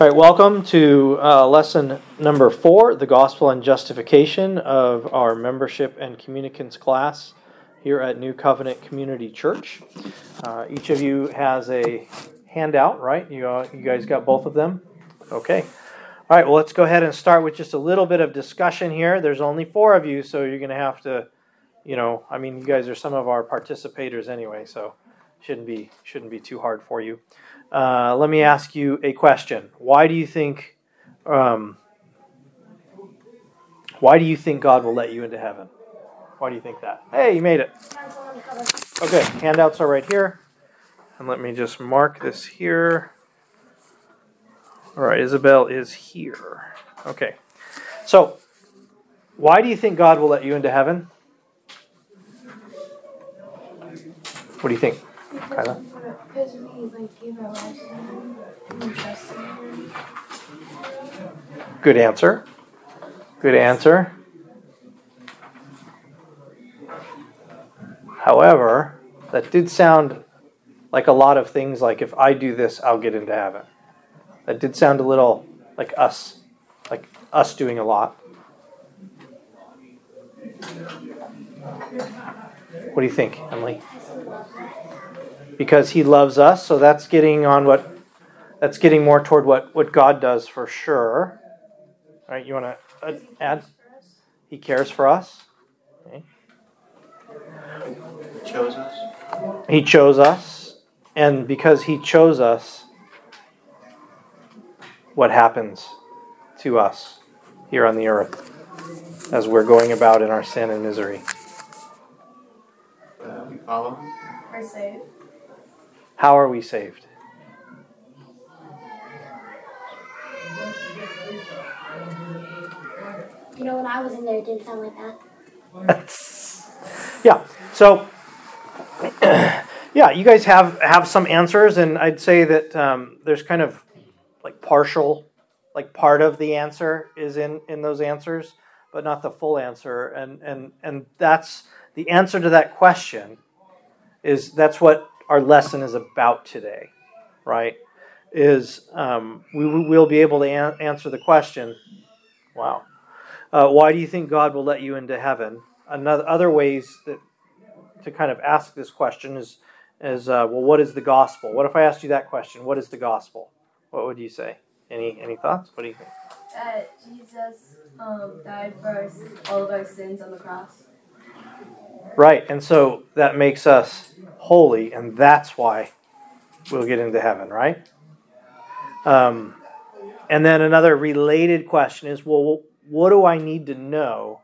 All right, welcome to uh, lesson number four, the gospel and justification of our membership and communicants class here at New Covenant Community Church. Uh, each of you has a handout, right? You, uh, you guys got both of them? Okay. All right, well, let's go ahead and start with just a little bit of discussion here. There's only four of you, so you're going to have to, you know, I mean, you guys are some of our participators anyway, so shouldn't be shouldn't be too hard for you. Uh, let me ask you a question. Why do you think? Um, why do you think God will let you into heaven? Why do you think that? Hey, you made it. Okay, handouts are right here. And let me just mark this here. All right, Isabel is here. Okay. So, why do you think God will let you into heaven? What do you think? Kyla? Because we like our lives to him and him. Good answer. Good answer. However, that did sound like a lot of things like if I do this, I'll get into heaven. That did sound a little like us, like us doing a lot. What do you think, Emily? Because he loves us, so that's getting on what that's getting more toward what, what God does for sure. All right, you want to add? He cares for us. Okay. He chose us. He chose us, and because He chose us, what happens to us here on the earth as we're going about in our sin and misery? Uh, we follow him. Are saved. How are we saved? You know, when I was in there, it didn't sound like that. yeah. So, yeah, you guys have have some answers, and I'd say that um, there's kind of like partial, like part of the answer is in in those answers, but not the full answer, and and and that's the answer to that question. Is that's what our lesson is about today, right? Is um, we will be able to an- answer the question. Wow. Uh, why do you think God will let you into heaven? Another other ways that to kind of ask this question is is uh, well, what is the gospel? What if I asked you that question? What is the gospel? What would you say? Any any thoughts? What do you think? That Jesus um, died for all of our sins on the cross. Right, and so that makes us holy, and that's why we'll get into heaven, right? Um, and then another related question is, well, what do I need to know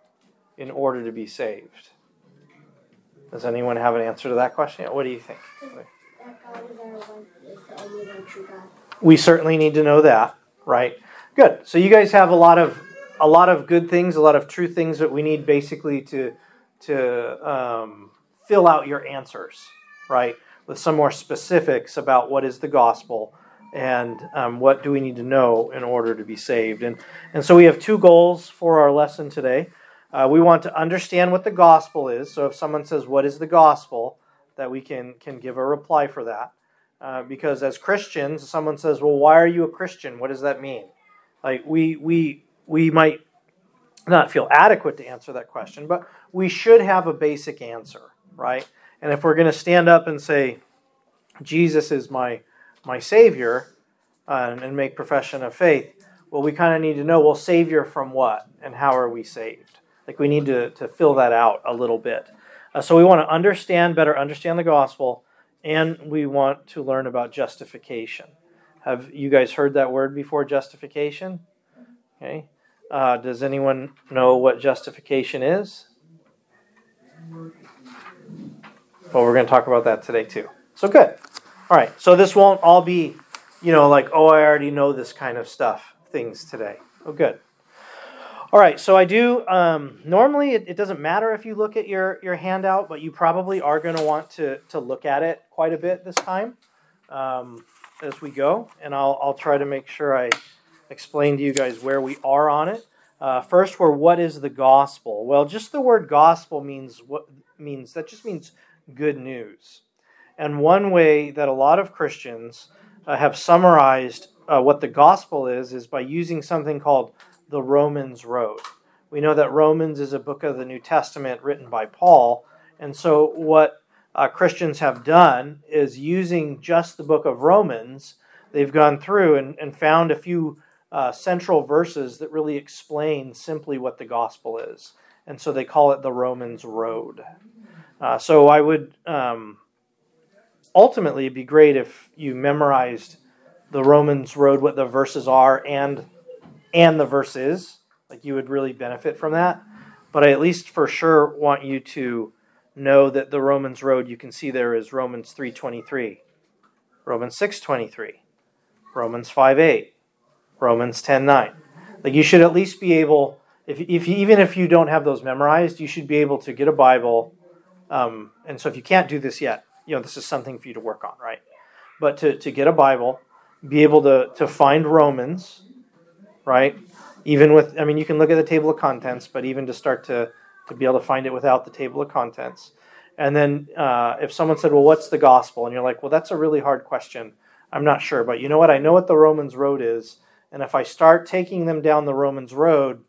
in order to be saved? Does anyone have an answer to that question? What do you think? We certainly need to know that, right? Good. So you guys have a lot of a lot of good things, a lot of true things that we need basically to to um, fill out your answers, right? With some more specifics about what is the gospel and um, what do we need to know in order to be saved. And and so we have two goals for our lesson today. Uh, we want to understand what the gospel is. So if someone says, "What is the gospel?" that we can can give a reply for that. Uh, because as Christians, someone says, "Well, why are you a Christian? What does that mean?" Like we we we might not feel adequate to answer that question, but we should have a basic answer, right? And if we're going to stand up and say, "Jesus is my my Savior," uh, and make profession of faith, well, we kind of need to know, well, Savior from what, and how are we saved? Like we need to to fill that out a little bit. Uh, so we want to understand better, understand the gospel, and we want to learn about justification. Have you guys heard that word before, justification? Okay. Uh, does anyone know what justification is? Well, we're going to talk about that today too. So good. All right. So this won't all be, you know, like, oh, I already know this kind of stuff things today. Oh, good. All right. So I do. Um, normally, it, it doesn't matter if you look at your your handout, but you probably are going to want to to look at it quite a bit this time um, as we go, and I'll I'll try to make sure I explain to you guys where we are on it. Uh, first, we're what is the gospel? Well, just the word gospel means what means that just means good news. And one way that a lot of Christians uh, have summarized uh, what the gospel is is by using something called the Romans Road. We know that Romans is a book of the New Testament written by Paul, and so what uh, Christians have done is using just the book of Romans, they've gone through and, and found a few uh, central verses that really explain simply what the gospel is. And so they call it the Romans Road. Uh, so I would um, ultimately be great if you memorized the Romans Road, what the verses are, and and the verse is. Like you would really benefit from that. But I at least for sure want you to know that the Romans Road you can see there is Romans 3:23, Romans 6:23, Romans 5:8, Romans 10:9. Like you should at least be able if, if you, even if you don't have those memorized, you should be able to get a Bible. Um, and so if you can't do this yet, you know this is something for you to work on, right? But to, to get a Bible, be able to, to find Romans, right? Even with, I mean, you can look at the table of contents, but even to start to, to be able to find it without the table of contents. And then uh, if someone said, well, what's the gospel? And you're like, well, that's a really hard question. I'm not sure. But you know what? I know what the Romans road is. And if I start taking them down the Romans road,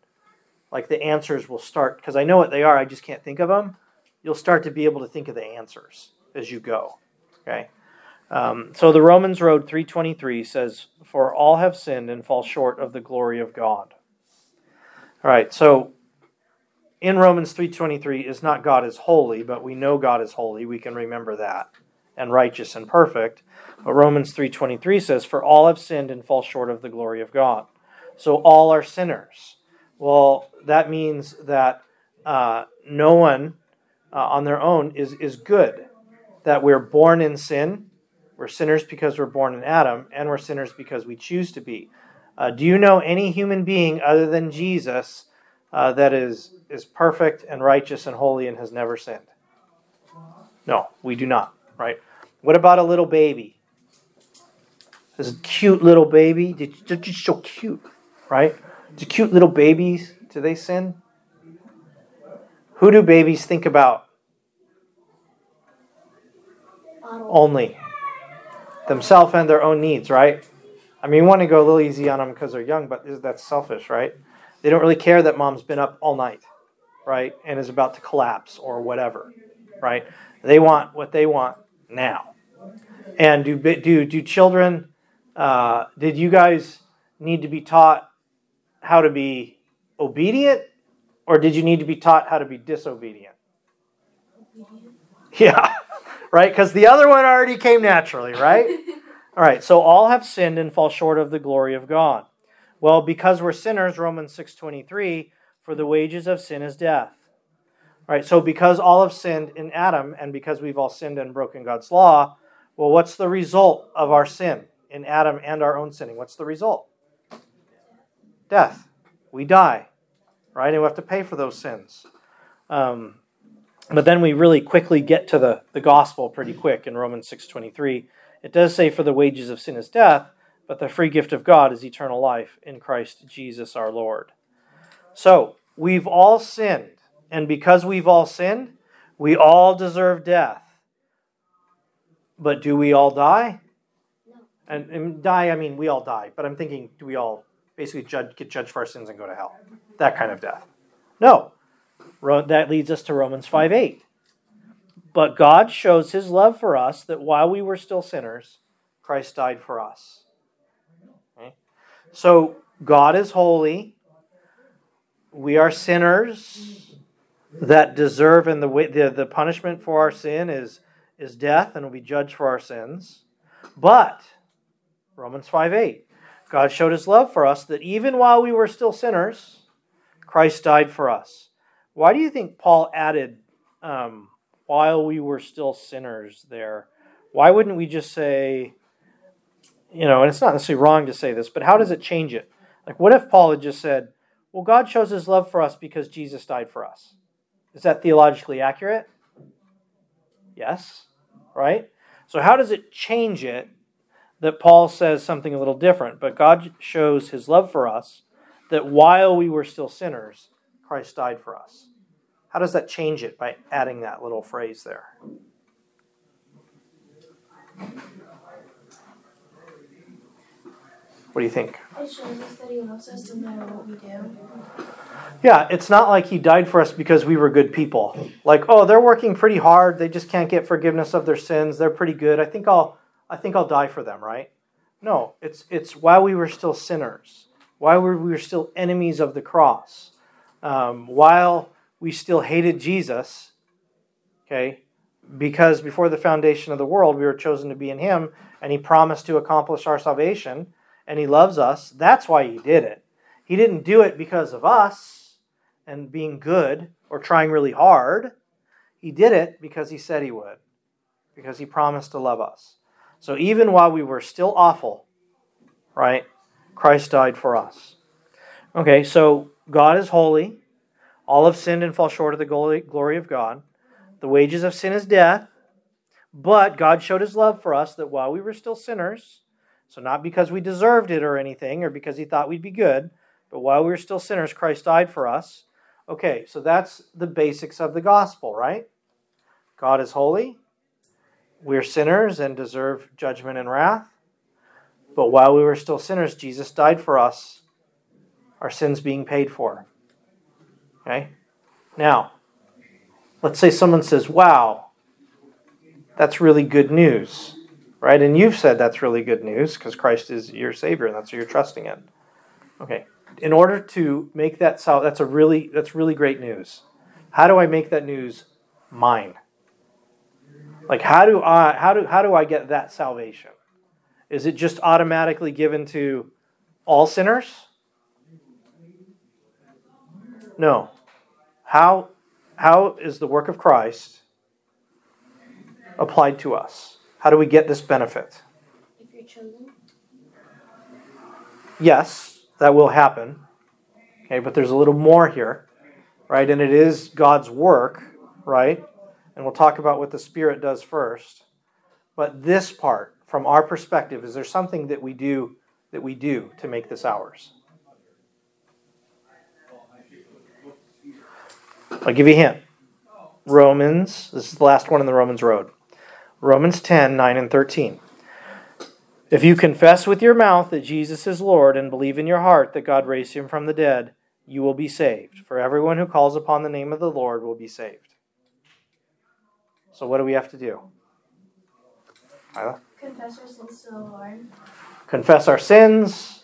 like the answers will start, because I know what they are, I just can't think of them. You'll start to be able to think of the answers as you go. Okay? Um, so the Romans Road 323 says, For all have sinned and fall short of the glory of God. All right, so in Romans 3:23 is not God is holy, but we know God is holy. We can remember that. And righteous and perfect. But Romans 3:23 says for all have sinned and fall short of the glory of God. So all are sinners. Well, that means that uh, no one uh, on their own is is good. That we're born in sin. We're sinners because we're born in Adam, and we're sinners because we choose to be. Uh, do you know any human being other than Jesus uh, that is is perfect and righteous and holy and has never sinned? No, we do not. Right? What about a little baby? This cute little baby. They're just so cute, right? The cute little babies. Do they sin? Who do babies think about only? Themselves and their own needs, right? I mean, you want to go a little easy on them because they're young, but that's selfish, right? They don't really care that mom's been up all night, right? And is about to collapse or whatever, right? They want what they want now. And do do do children? Uh, did you guys need to be taught how to be obedient, or did you need to be taught how to be disobedient? Yeah, right. Because the other one already came naturally, right? All right, so all have sinned and fall short of the glory of God. Well, because we're sinners, Romans 6:23, for the wages of sin is death. All right, so because all have sinned in Adam and because we've all sinned and broken God's law, well, what's the result of our sin in Adam and our own sinning? What's the result? Death. We die, right? And we have to pay for those sins. Um, but then we really quickly get to the, the gospel pretty quick in Romans 6:23 it does say, For the wages of sin is death, but the free gift of God is eternal life in Christ Jesus our Lord. So, we've all sinned. And because we've all sinned, we all deserve death. But do we all die? And, and, die, I mean, we all die. But I'm thinking, do we all basically judge, get judged for our sins and go to hell? That kind of death. No. That leads us to Romans 5 8. But God shows his love for us that while we were still sinners, Christ died for us. Okay? So God is holy. We are sinners that deserve, and the, the, the punishment for our sin is, is death, and will be judged for our sins. But, Romans 5 8, God showed his love for us that even while we were still sinners, Christ died for us. Why do you think Paul added um, while we were still sinners there. Why wouldn't we just say, you know, and it's not necessarily wrong to say this, but how does it change it? Like, what if Paul had just said, well, God shows his love for us because Jesus died for us? Is that theologically accurate? Yes, right? So, how does it change it that Paul says something a little different? But God shows his love for us that while we were still sinners, Christ died for us. How does that change it by adding that little phrase there? What do you think? It shows us that he loves us no matter what we do. Yeah, it's not like he died for us because we were good people. Like, oh, they're working pretty hard. They just can't get forgiveness of their sins. They're pretty good. I think I'll I think I'll die for them, right? No, it's it's while we were still sinners, while we were still enemies of the cross, um, while we still hated Jesus. Okay, because before the foundation of the world, we were chosen to be in Him, and He promised to accomplish our salvation, and He loves us. That's why He did it. He didn't do it because of us and being good or trying really hard. He did it because he said he would, because he promised to love us. So even while we were still awful, right, Christ died for us. Okay, so God is holy. All have sinned and fall short of the glory of God. The wages of sin is death. But God showed his love for us that while we were still sinners, so not because we deserved it or anything or because he thought we'd be good, but while we were still sinners, Christ died for us. Okay, so that's the basics of the gospel, right? God is holy. We're sinners and deserve judgment and wrath. But while we were still sinners, Jesus died for us, our sins being paid for. Okay? Now, let's say someone says, Wow, that's really good news, right? And you've said that's really good news because Christ is your Savior and that's what you're trusting in. Okay, in order to make that sal- that's a really that's really great news. How do I make that news mine? Like how do I how do how do I get that salvation? Is it just automatically given to all sinners? No. How how is the work of Christ applied to us? How do we get this benefit? If you're chosen. Yes, that will happen. Okay, but there's a little more here, right? And it is God's work, right? And we'll talk about what the Spirit does first. But this part, from our perspective, is there something that we do that we do to make this ours? I'll give you a hint. Romans, this is the last one in the Romans road. Romans 10, 9 and 13. If you confess with your mouth that Jesus is Lord and believe in your heart that God raised him from the dead, you will be saved. For everyone who calls upon the name of the Lord will be saved. So, what do we have to do? Isla? Confess our sins to the Lord. Confess our sins.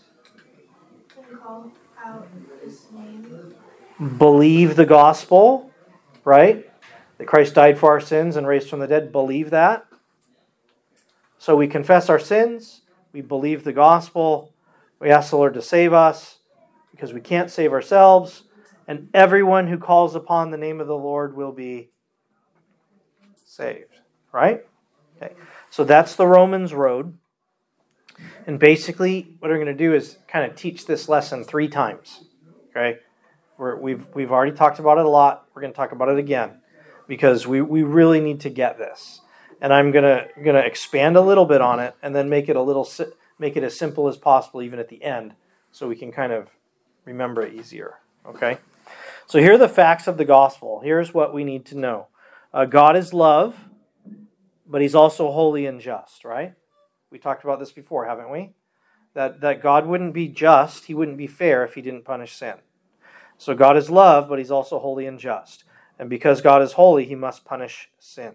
And call out his name. Believe the gospel, right? That Christ died for our sins and raised from the dead. Believe that. So we confess our sins, we believe the gospel, we ask the Lord to save us because we can't save ourselves, and everyone who calls upon the name of the Lord will be saved. Right? Okay. So that's the Romans road. And basically, what we're going to do is kind of teach this lesson three times. Okay? we we've, we've already talked about it a lot. We're going to talk about it again because we, we really need to get this and I'm gonna gonna expand a little bit on it, and then make it a little make it as simple as possible, even at the end, so we can kind of remember it easier. Okay. So here are the facts of the gospel. Here's what we need to know: uh, God is love, but He's also holy and just. Right? We talked about this before, haven't we? That that God wouldn't be just, He wouldn't be fair if He didn't punish sin. So God is love, but He's also holy and just. And because God is holy, He must punish sin.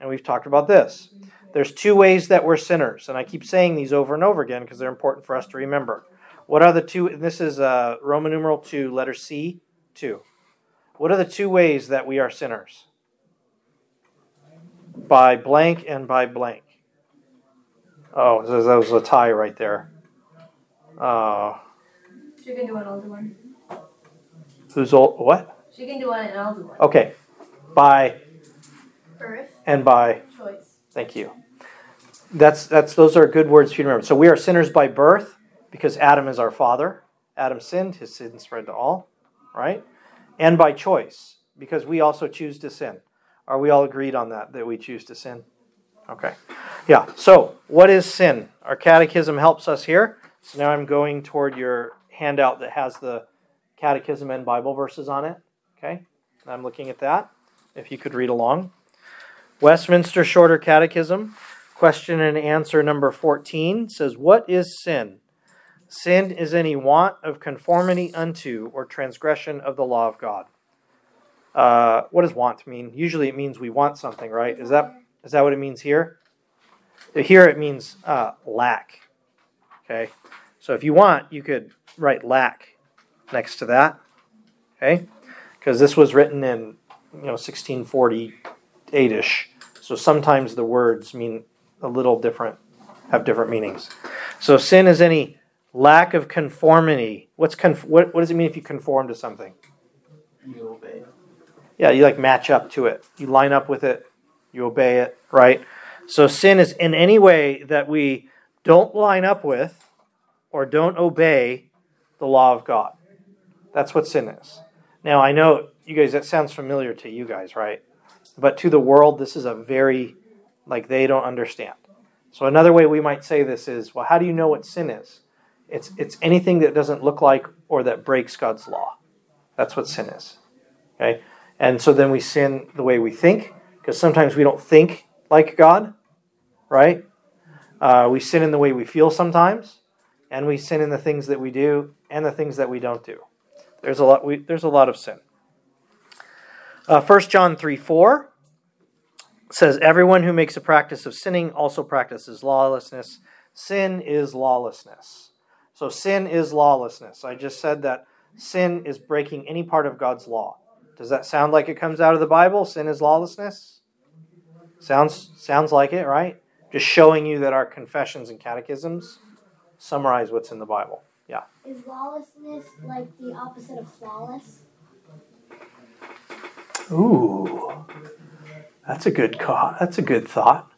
And we've talked about this. There's two ways that we're sinners, and I keep saying these over and over again because they're important for us to remember. What are the two? And This is uh, Roman numeral 2, letter C, 2. What are the two ways that we are sinners? By blank and by blank. Oh, that was a tie right there. Uh, she can do an I'll one. Who's old? What? She can do one and I'll one. Okay. By Birth. And by choice. Thank you. That's that's those are good words for you to remember. So we are sinners by birth because Adam is our father. Adam sinned, his sin spread to all, right? And by choice because we also choose to sin. Are we all agreed on that that we choose to sin? Okay. Yeah. So, what is sin? Our catechism helps us here. So now I'm going toward your handout that has the catechism and Bible verses on it. Okay. I'm looking at that. If you could read along. Westminster Shorter Catechism, question and answer number 14 says, What is sin? Sin is any want of conformity unto or transgression of the law of God. Uh, what does want mean? Usually it means we want something, right? Is that is that what it means here? Here it means uh, lack. Okay, so if you want, you could write lack next to that. Okay, because this was written in you know 1648 ish. So sometimes the words mean a little different, have different meanings. So sin is any lack of conformity. What's conf- what, what does it mean if you conform to something? Yeah, you like match up to it. You line up with it. You obey it, right? So sin is in any way that we don't line up with or don't obey the law of God. That's what sin is. Now, I know you guys, that sounds familiar to you guys, right? But to the world, this is a very, like, they don't understand. So, another way we might say this is well, how do you know what sin is? It's, it's anything that doesn't look like or that breaks God's law. That's what sin is. Okay? And so then we sin the way we think, because sometimes we don't think like God, right? Uh, we sin in the way we feel sometimes, and we sin in the things that we do and the things that we don't do. There's a lot. We, there's a lot of sin. Uh, 1 John 3 4 says, Everyone who makes a practice of sinning also practices lawlessness. Sin is lawlessness. So sin is lawlessness. I just said that sin is breaking any part of God's law. Does that sound like it comes out of the Bible? Sin is lawlessness? Sounds sounds like it, right? Just showing you that our confessions and catechisms summarize what's in the Bible. Yeah. Is lawlessness like the opposite of flawless? Ooh. That's a good call. That's a good thought.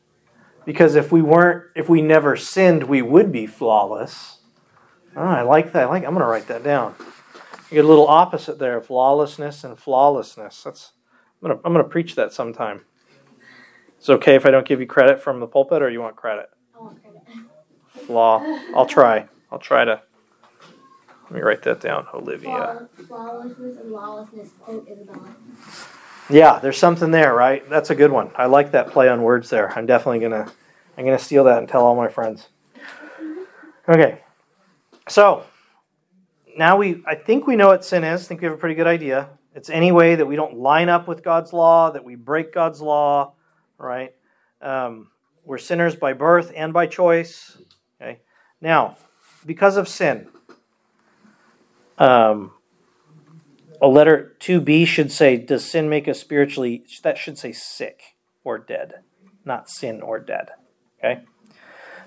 Because if we weren't if we never sinned, we would be flawless. Oh, I like that. I like I'm going to write that down. You get a little opposite there of lawlessness and flawlessness. That's I'm going to I'm to preach that sometime. It's okay if I don't give you credit from the pulpit or you want credit? I want credit. Flaw. I'll try. I'll try to Let me write that down, Olivia. Flaw- Flawlessness and lawlessness, quote Isabella. Yeah, there's something there, right? That's a good one. I like that play on words there. I'm definitely gonna I'm gonna steal that and tell all my friends. Okay. So now we I think we know what sin is. I think we have a pretty good idea. It's any way that we don't line up with God's law, that we break God's law, right? Um, we're sinners by birth and by choice. Okay. Now, because of sin, um, a letter 2b should say does sin make us spiritually that should say sick or dead not sin or dead okay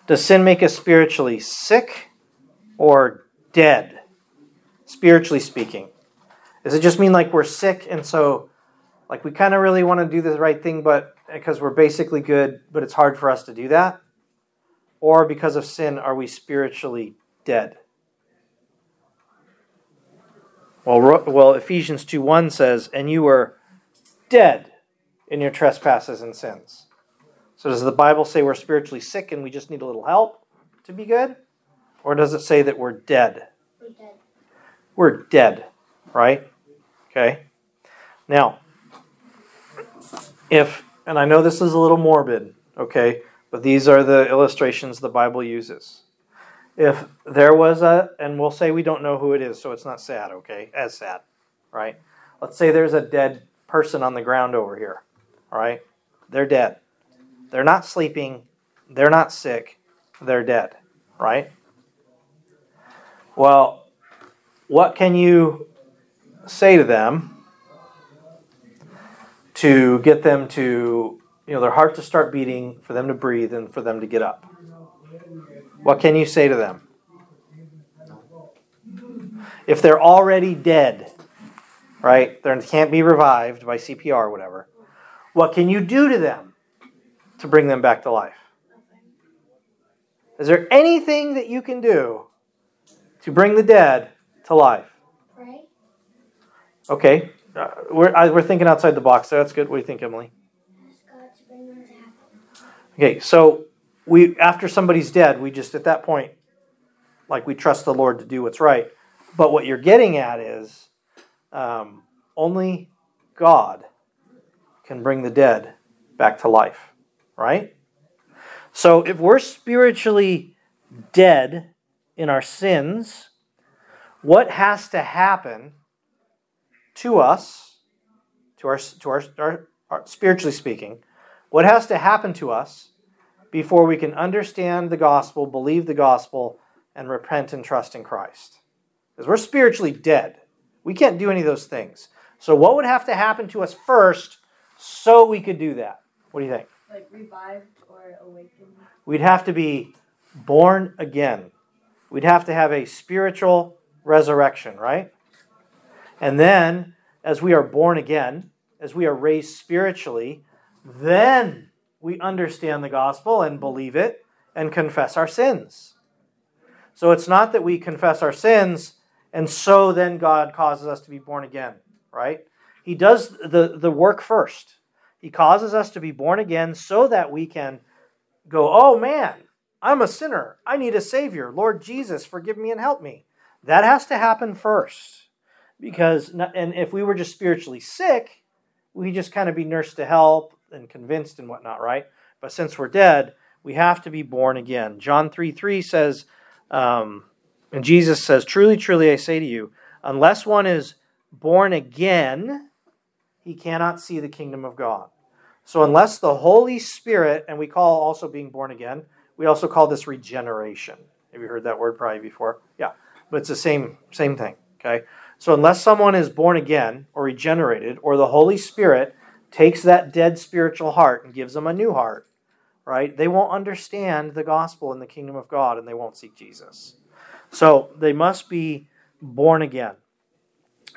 does sin make us spiritually sick or dead spiritually speaking does it just mean like we're sick and so like we kind of really want to do the right thing but because we're basically good but it's hard for us to do that or because of sin are we spiritually dead well, well, Ephesians 2 1 says, And you were dead in your trespasses and sins. So, does the Bible say we're spiritually sick and we just need a little help to be good? Or does it say that we're dead? We're dead. We're dead, right? Okay. Now, if, and I know this is a little morbid, okay, but these are the illustrations the Bible uses if there was a, and we'll say we don't know who it is, so it's not sad, okay? As sad, right? Let's say there's a dead person on the ground over here, all right? They're dead. They're not sleeping. They're not sick. They're dead, right? Well, what can you say to them to get them to, you know, their heart to start beating, for them to breathe, and for them to get up? What can you say to them? If they're already dead, right? They can't be revived by CPR or whatever. What can you do to them to bring them back to life? Is there anything that you can do to bring the dead to life? Pray. Okay, uh, we're, I, we're thinking outside the box there. That's good. What do you think, Emily? Okay, so we after somebody's dead, we just at that point, like we trust the Lord to do what's right. But what you're getting at is um, only God can bring the dead back to life, right? So if we're spiritually dead in our sins, what has to happen to us, to our, to our, our, our spiritually speaking, what has to happen to us before we can understand the gospel, believe the gospel, and repent and trust in Christ? Because we're spiritually dead. We can't do any of those things. So, what would have to happen to us first so we could do that? What do you think? Like revived or awakened. We'd have to be born again. We'd have to have a spiritual resurrection, right? And then, as we are born again, as we are raised spiritually, then we understand the gospel and believe it and confess our sins. So it's not that we confess our sins and so then God causes us to be born again, right? He does the, the work first. He causes us to be born again so that we can go, oh man, I'm a sinner. I need a Savior. Lord Jesus, forgive me and help me. That has to happen first. Because, and if we were just spiritually sick, we just kind of be nursed to help and convinced and whatnot, right? But since we're dead, we have to be born again. John 3 3 says, um, and Jesus says, Truly, truly, I say to you, unless one is born again, he cannot see the kingdom of God. So, unless the Holy Spirit, and we call also being born again, we also call this regeneration. Have you heard that word probably before? Yeah, but it's the same same thing. Okay, so unless someone is born again or regenerated, or the Holy Spirit takes that dead spiritual heart and gives them a new heart, right? They won't understand the gospel and the kingdom of God, and they won't seek Jesus. So they must be born again.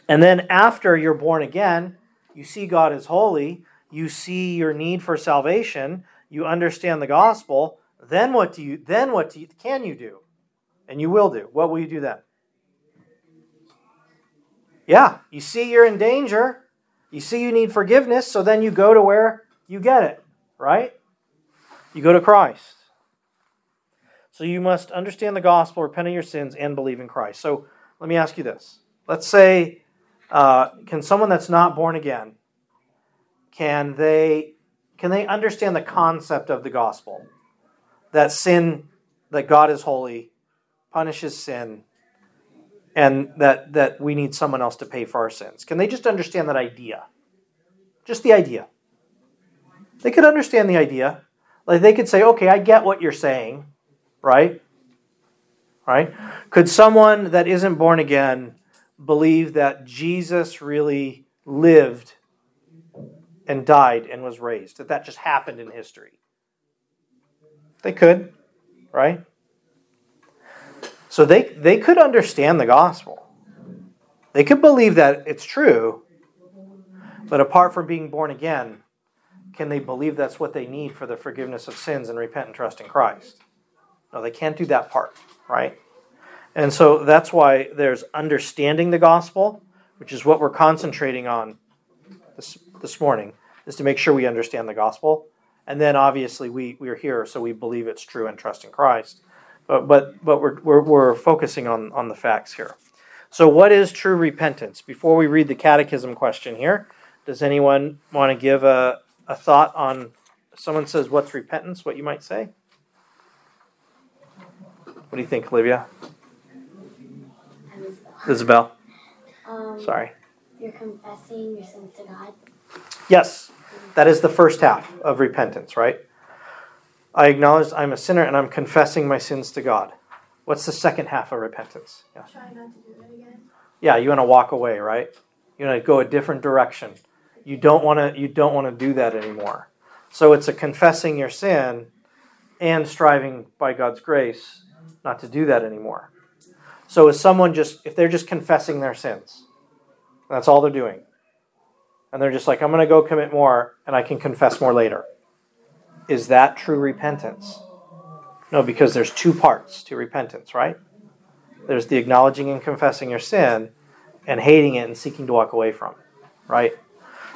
And then after you're born again, you see God is holy, you see your need for salvation, you understand the gospel, then what do you then what do you, can you do? And you will do. What will you do then? Yeah, you see you're in danger. You see you need forgiveness, so then you go to where you get it, right? You go to Christ. So you must understand the gospel, repent of your sins, and believe in Christ. So let me ask you this. Let's say, uh, can someone that's not born again, can they can they understand the concept of the gospel? That sin, that God is holy, punishes sin, and that, that we need someone else to pay for our sins. Can they just understand that idea? Just the idea. They could understand the idea. Like they could say, okay, I get what you're saying right? Right? Could someone that isn't born again believe that Jesus really lived and died and was raised? That that just happened in history? They could, right? So they, they could understand the gospel. They could believe that it's true, but apart from being born again, can they believe that's what they need for the forgiveness of sins and repent and trust in Christ? No, they can't do that part, right? And so that's why there's understanding the gospel, which is what we're concentrating on this, this morning, is to make sure we understand the gospel. And then obviously we, we're here, so we believe it's true and trust in Christ. But, but, but we're, we're, we're focusing on, on the facts here. So, what is true repentance? Before we read the catechism question here, does anyone want to give a, a thought on someone says, What's repentance? What you might say? What do you think, Olivia? Isabel? Um, Sorry. You're confessing your sins to God. Yes, that is the first half of repentance, right? I acknowledge I'm a sinner and I'm confessing my sins to God. What's the second half of repentance? Yeah. Try not to do that again. Yeah, you want to walk away, right? You want to go a different direction. You don't want to. You don't want to do that anymore. So it's a confessing your sin and striving by God's grace not to do that anymore. So is someone just if they're just confessing their sins, that's all they're doing, and they're just like, I'm going to go commit more, and I can confess more later. Is that true repentance? No, because there's two parts to repentance, right? There's the acknowledging and confessing your sin, and hating it and seeking to walk away from, it, right?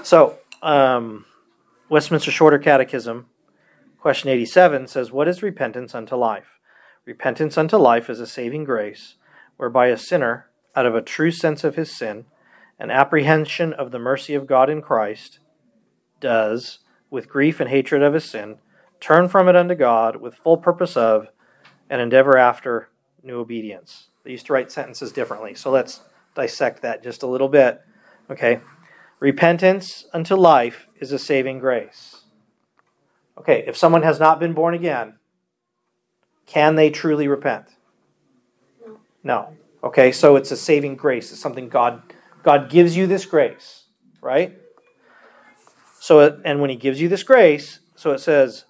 So, um, Westminster Shorter Catechism, question 87 says, What is repentance unto life? Repentance unto life is a saving grace, whereby a sinner, out of a true sense of his sin, and apprehension of the mercy of God in Christ, does, with grief and hatred of his sin, turn from it unto God with full purpose of, and endeavor after, new obedience. They used to write sentences differently. So let's dissect that just a little bit. Okay. Repentance unto life is a saving grace. Okay, if someone has not been born again, can they truly repent? No. No. Okay, so it's a saving grace. It's something God God gives you this grace, right? So it, and when he gives you this grace, so it says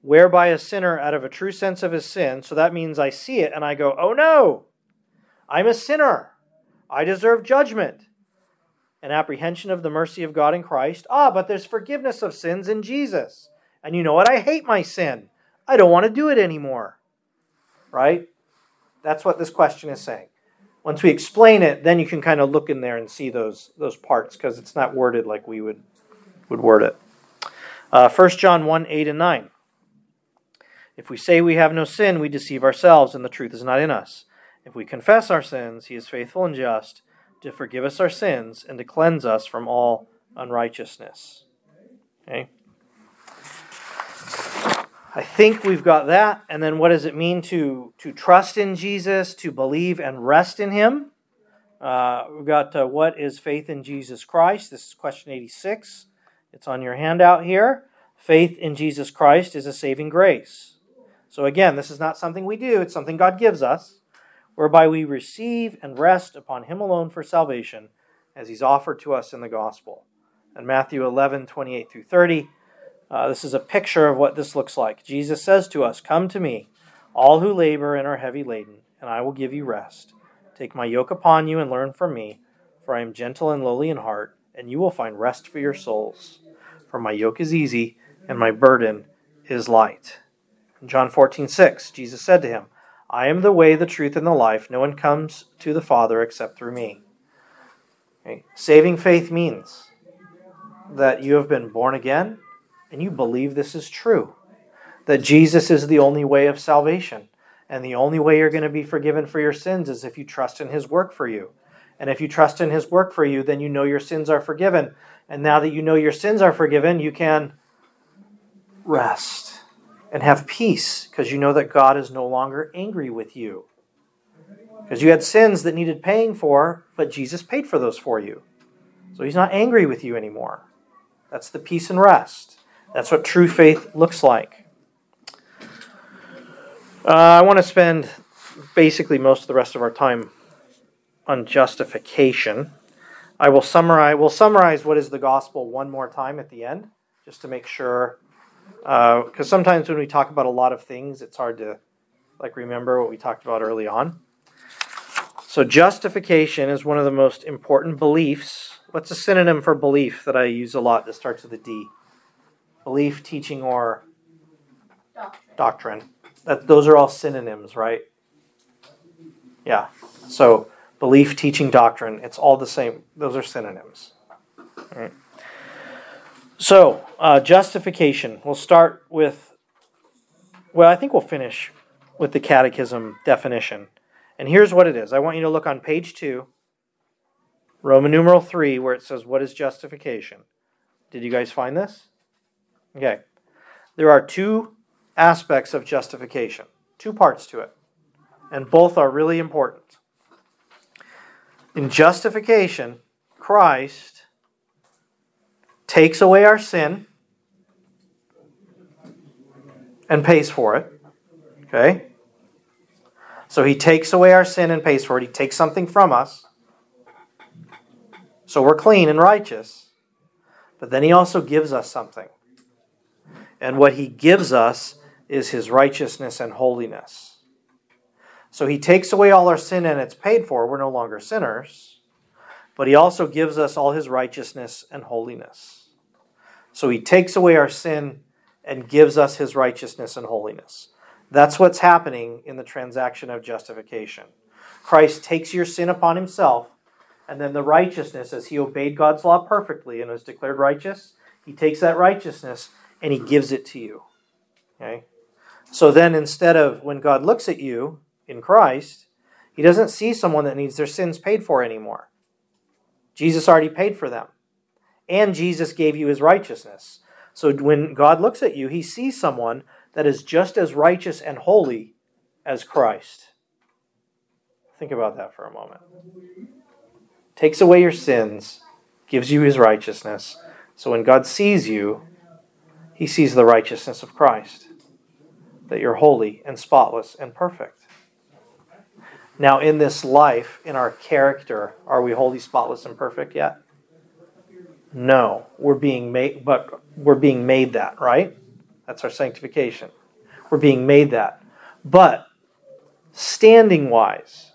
whereby a sinner out of a true sense of his sin, so that means I see it and I go, "Oh no. I'm a sinner. I deserve judgment." An apprehension of the mercy of God in Christ. Ah, but there's forgiveness of sins in Jesus. And you know what? I hate my sin. I don't want to do it anymore. Right? That's what this question is saying. Once we explain it, then you can kind of look in there and see those those parts because it's not worded like we would would word it. Uh, 1 John 1 8 and 9. If we say we have no sin, we deceive ourselves, and the truth is not in us. If we confess our sins, he is faithful and just to forgive us our sins and to cleanse us from all unrighteousness. Okay? I think we've got that. And then what does it mean to, to trust in Jesus, to believe and rest in him? Uh, we've got uh, what is faith in Jesus Christ? This is question 86. It's on your handout here. Faith in Jesus Christ is a saving grace. So again, this is not something we do, it's something God gives us, whereby we receive and rest upon him alone for salvation, as he's offered to us in the gospel. And Matthew 11, 28 through 30. Uh, this is a picture of what this looks like. Jesus says to us, Come to me, all who labor and are heavy laden, and I will give you rest. Take my yoke upon you and learn from me, for I am gentle and lowly in heart, and you will find rest for your souls. For my yoke is easy, and my burden is light. In John 14, 6, Jesus said to him, I am the way, the truth, and the life. No one comes to the Father except through me. Okay. Saving faith means that you have been born again and you believe this is true. That Jesus is the only way of salvation. And the only way you're going to be forgiven for your sins is if you trust in his work for you. And if you trust in his work for you, then you know your sins are forgiven. And now that you know your sins are forgiven, you can rest and have peace because you know that God is no longer angry with you. Because you had sins that needed paying for, but Jesus paid for those for you. So he's not angry with you anymore. That's the peace and rest. That's what true faith looks like. Uh, I want to spend basically most of the rest of our time on justification. I will summarize. We'll summarize what is the gospel one more time at the end, just to make sure because uh, sometimes when we talk about a lot of things, it's hard to like remember what we talked about early on. So justification is one of the most important beliefs. What's a synonym for belief that I use a lot that starts with a D? Belief, teaching, or Doctrine. doctrine. That those are all synonyms, right? Yeah. So belief, teaching, doctrine, it's all the same. Those are synonyms. Right. So, uh, justification. We'll start with, well, I think we'll finish with the catechism definition. And here's what it is I want you to look on page 2, Roman numeral 3, where it says, What is justification? Did you guys find this? Okay. There are two aspects of justification, two parts to it, and both are really important. In justification, Christ takes away our sin and pays for it. Okay? So he takes away our sin and pays for it. He takes something from us. So we're clean and righteous. But then he also gives us something. And what he gives us is his righteousness and holiness. So he takes away all our sin and it's paid for. We're no longer sinners. But he also gives us all his righteousness and holiness. So he takes away our sin and gives us his righteousness and holiness. That's what's happening in the transaction of justification. Christ takes your sin upon himself, and then the righteousness, as he obeyed God's law perfectly and was declared righteous, he takes that righteousness and he gives it to you. Okay? So then instead of when God looks at you in Christ, he doesn't see someone that needs their sins paid for anymore. Jesus already paid for them. And Jesus gave you his righteousness. So when God looks at you, he sees someone that is just as righteous and holy as Christ. Think about that for a moment. Takes away your sins, gives you his righteousness. So when God sees you, he sees the righteousness of Christ, that you're holy and spotless and perfect. Now, in this life, in our character, are we holy, spotless, and perfect yet? No, we're being made, but we're being made that, right? That's our sanctification. We're being made that. But standing wise,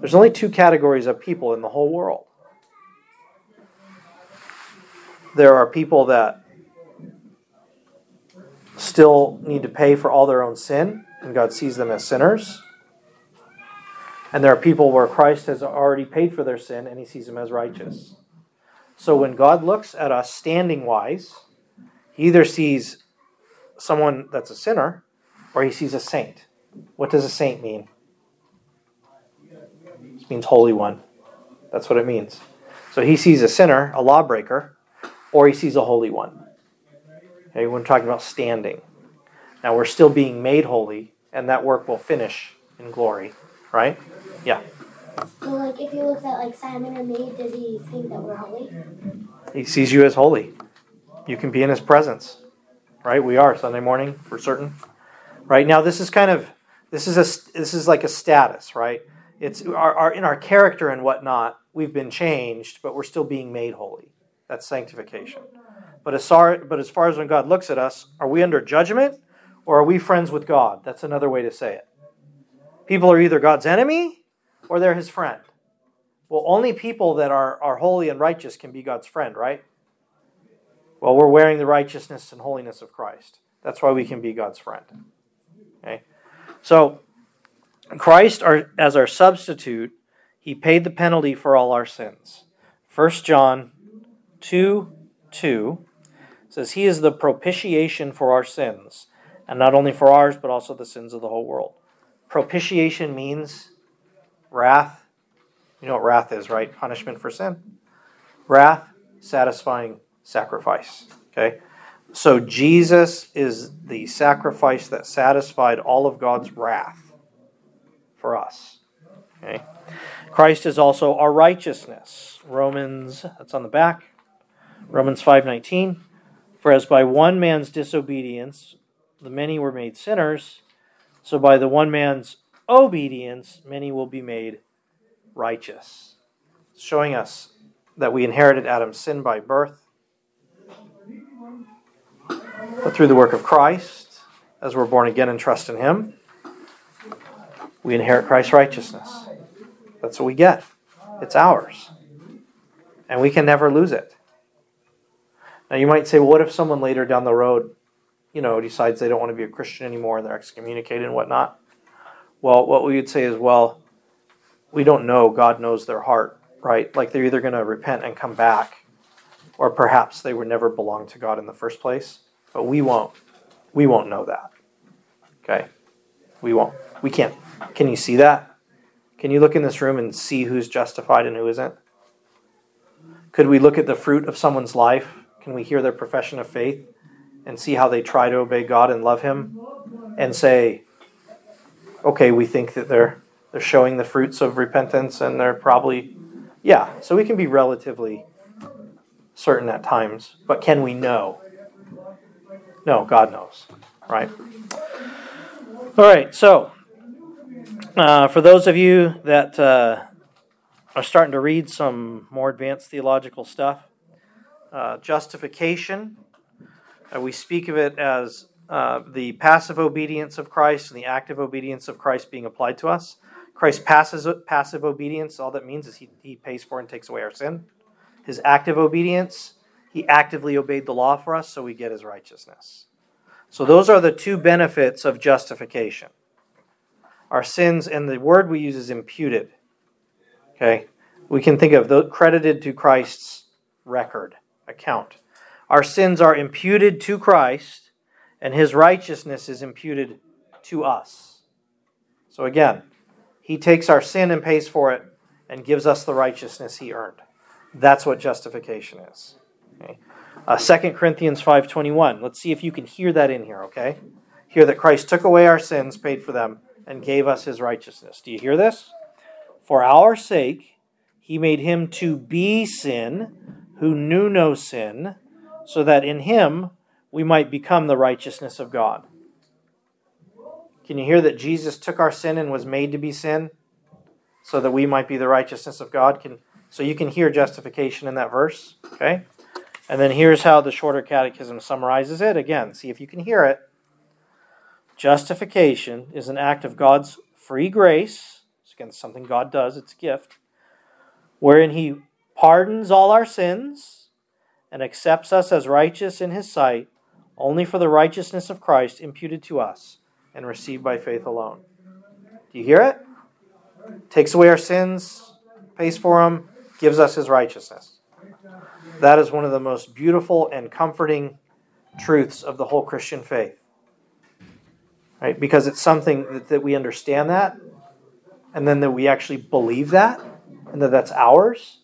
there's only two categories of people in the whole world. There are people that still need to pay for all their own sin, and God sees them as sinners. And there are people where Christ has already paid for their sin, and he sees them as righteous. So when God looks at us standing wise, he either sees someone that's a sinner or he sees a saint. What does a saint mean? It means holy one. That's what it means. So he sees a sinner, a lawbreaker, or he sees a holy one. Okay, we're talking about standing. Now we're still being made holy, and that work will finish in glory, right? Yeah. So, like, if he looks at like Simon or me, does he think that we're holy? He sees you as holy. You can be in his presence, right? We are Sunday morning for certain, right? Now this is kind of this is a this is like a status, right? It's our, our in our character and whatnot. We've been changed, but we're still being made holy. That's sanctification. But as far but as far as when God looks at us, are we under judgment or are we friends with God? That's another way to say it. People are either God's enemy or they're his friend. Well, only people that are, are holy and righteous can be God's friend, right? Well, we're wearing the righteousness and holiness of Christ. That's why we can be God's friend. Okay? So, Christ our, as our substitute, he paid the penalty for all our sins. 1 John 2 2 says, He is the propitiation for our sins, and not only for ours, but also the sins of the whole world. Propitiation means wrath. You know what wrath is, right? Punishment for sin. Wrath, satisfying sacrifice. Okay? So Jesus is the sacrifice that satisfied all of God's wrath for us. Okay? Christ is also our righteousness. Romans, that's on the back. Romans 5:19. For as by one man's disobedience the many were made sinners, so by the one man's obedience many will be made righteous. Showing us that we inherited Adam's sin by birth. But through the work of Christ, as we're born again and trust in Him, we inherit Christ's righteousness. That's what we get. It's ours. And we can never lose it. Now you might say, well, what if someone later down the road, you know, decides they don't want to be a Christian anymore and they're excommunicated and whatnot? Well, what we would say is, well, we don't know. God knows their heart, right? Like they're either going to repent and come back, or perhaps they would never belong to God in the first place. But we won't. We won't know that. Okay? We won't. We can't. Can you see that? Can you look in this room and see who's justified and who isn't? Could we look at the fruit of someone's life? Can we hear their profession of faith and see how they try to obey God and love Him and say, okay, we think that they're they're showing the fruits of repentance and they're probably yeah, so we can be relatively certain at times, but can we know? No, God knows, right? All right, so uh, for those of you that uh, are starting to read some more advanced theological stuff, uh, justification, uh, we speak of it as uh, the passive obedience of Christ and the active obedience of Christ being applied to us. Christ's passive, passive obedience, all that means is he, he pays for and takes away our sin. His active obedience, he actively obeyed the law for us, so we get his righteousness. So those are the two benefits of justification. Our sins, and the word we use is imputed. Okay? We can think of the credited to Christ's record, account. Our sins are imputed to Christ, and his righteousness is imputed to us. So again, he takes our sin and pays for it and gives us the righteousness he earned. That's what justification is. Okay? Uh, 2 Corinthians 5.21. Let's see if you can hear that in here, okay? Hear that Christ took away our sins, paid for them, and gave us his righteousness. Do you hear this? For our sake, he made him to be sin who knew no sin, so that in him we might become the righteousness of God. Can you hear that Jesus took our sin and was made to be sin so that we might be the righteousness of God? Can, so you can hear justification in that verse, okay? And then here's how the shorter catechism summarizes it. Again, see if you can hear it. Justification is an act of God's free grace. It's again something God does, it's a gift, wherein He pardons all our sins and accepts us as righteous in His sight only for the righteousness of Christ imputed to us and received by faith alone. Do you hear it? Takes away our sins, pays for them, gives us His righteousness. That is one of the most beautiful and comforting truths of the whole Christian faith right? Because it's something that, that we understand that, and then that we actually believe that, and that that's ours.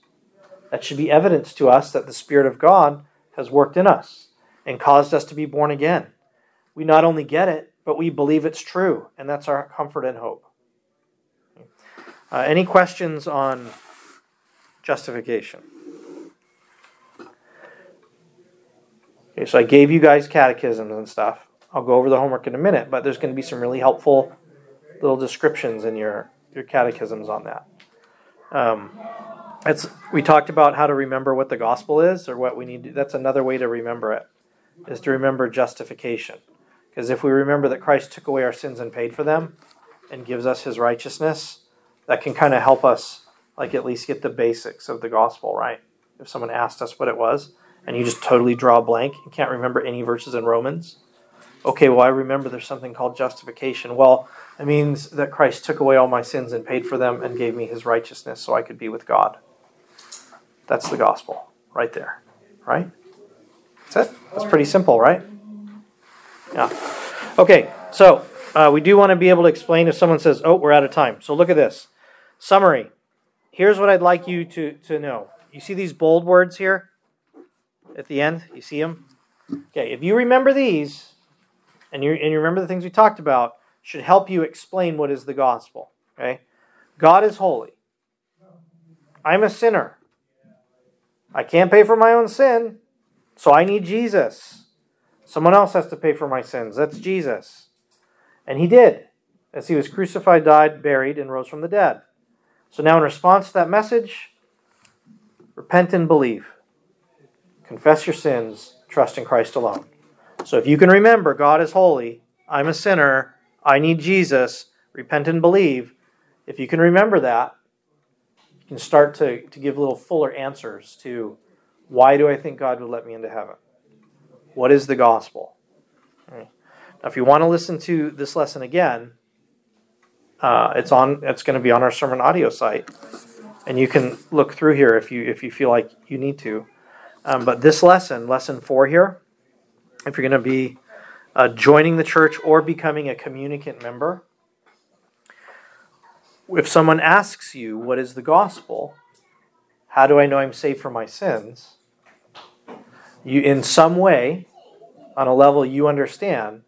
That should be evidence to us that the Spirit of God has worked in us and caused us to be born again. We not only get it, but we believe it's true, and that's our comfort and hope. Uh, any questions on justification? Okay, so I gave you guys catechisms and stuff. I'll go over the homework in a minute, but there's going to be some really helpful little descriptions in your, your catechisms on that. Um, it's, we talked about how to remember what the gospel is or what we need to, that's another way to remember it is to remember justification because if we remember that christ took away our sins and paid for them and gives us his righteousness that can kind of help us like at least get the basics of the gospel right if someone asked us what it was and you just totally draw a blank and can't remember any verses in romans okay, well, I remember there's something called justification. Well, it means that Christ took away all my sins and paid for them and gave me his righteousness so I could be with God. That's the gospel right there, right? That's it. That's pretty simple, right? Yeah. Okay, so uh, we do want to be able to explain if someone says, oh, we're out of time. So look at this. Summary. Here's what I'd like you to, to know. You see these bold words here at the end? You see them? Okay, if you remember these, and you, and you remember the things we talked about, should help you explain what is the gospel. Okay? God is holy. I'm a sinner. I can't pay for my own sin, so I need Jesus. Someone else has to pay for my sins. That's Jesus. And he did, as he was crucified, died, buried, and rose from the dead. So now, in response to that message, repent and believe. Confess your sins, trust in Christ alone. So if you can remember, God is holy, I'm a sinner, I need Jesus, repent and believe. If you can remember that, can start to, to give little fuller answers to why do I think God would let me into heaven? What is the gospel? Now, if you want to listen to this lesson again, uh, it's on. It's going to be on our sermon audio site, and you can look through here if you if you feel like you need to. Um, but this lesson, lesson four here, if you're going to be uh, joining the church or becoming a communicant member, if someone asks you, What is the gospel? How do I know I'm saved from my sins? You, in some way, on a level you understand,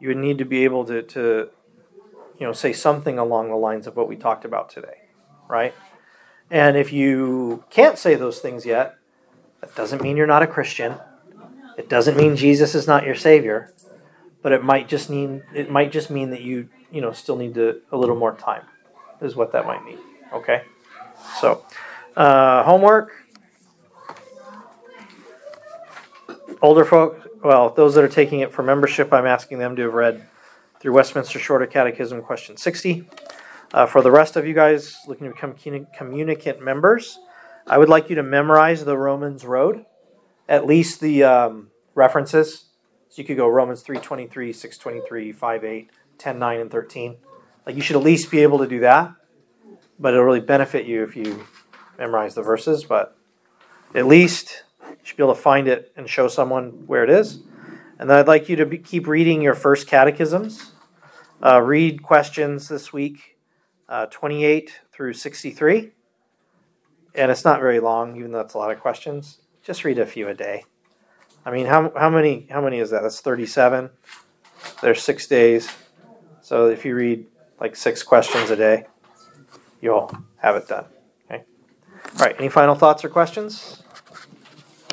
you would need to be able to, to you know, say something along the lines of what we talked about today, right? And if you can't say those things yet, that doesn't mean you're not a Christian. It doesn't mean Jesus is not your savior, but it might just mean it might just mean that you you know still need to, a little more time, is what that might mean. Okay, so uh, homework. Older folk, well, those that are taking it for membership, I'm asking them to have read through Westminster Shorter Catechism, question 60. Uh, for the rest of you guys looking to become communicant members, I would like you to memorize the Romans Road at least the um, references. So you could go Romans 3.23, 6.23, 5.8, 10.9, and 13. Like you should at least be able to do that. But it'll really benefit you if you memorize the verses. But at least you should be able to find it and show someone where it is. And then I'd like you to be, keep reading your first catechisms. Uh, read questions this week, uh, 28 through 63. And it's not very long, even though it's a lot of questions just read a few a day. I mean, how, how many how many is that? That's 37. There's six days. So if you read like six questions a day, you'll have it done. Okay. All right. Any final thoughts or questions?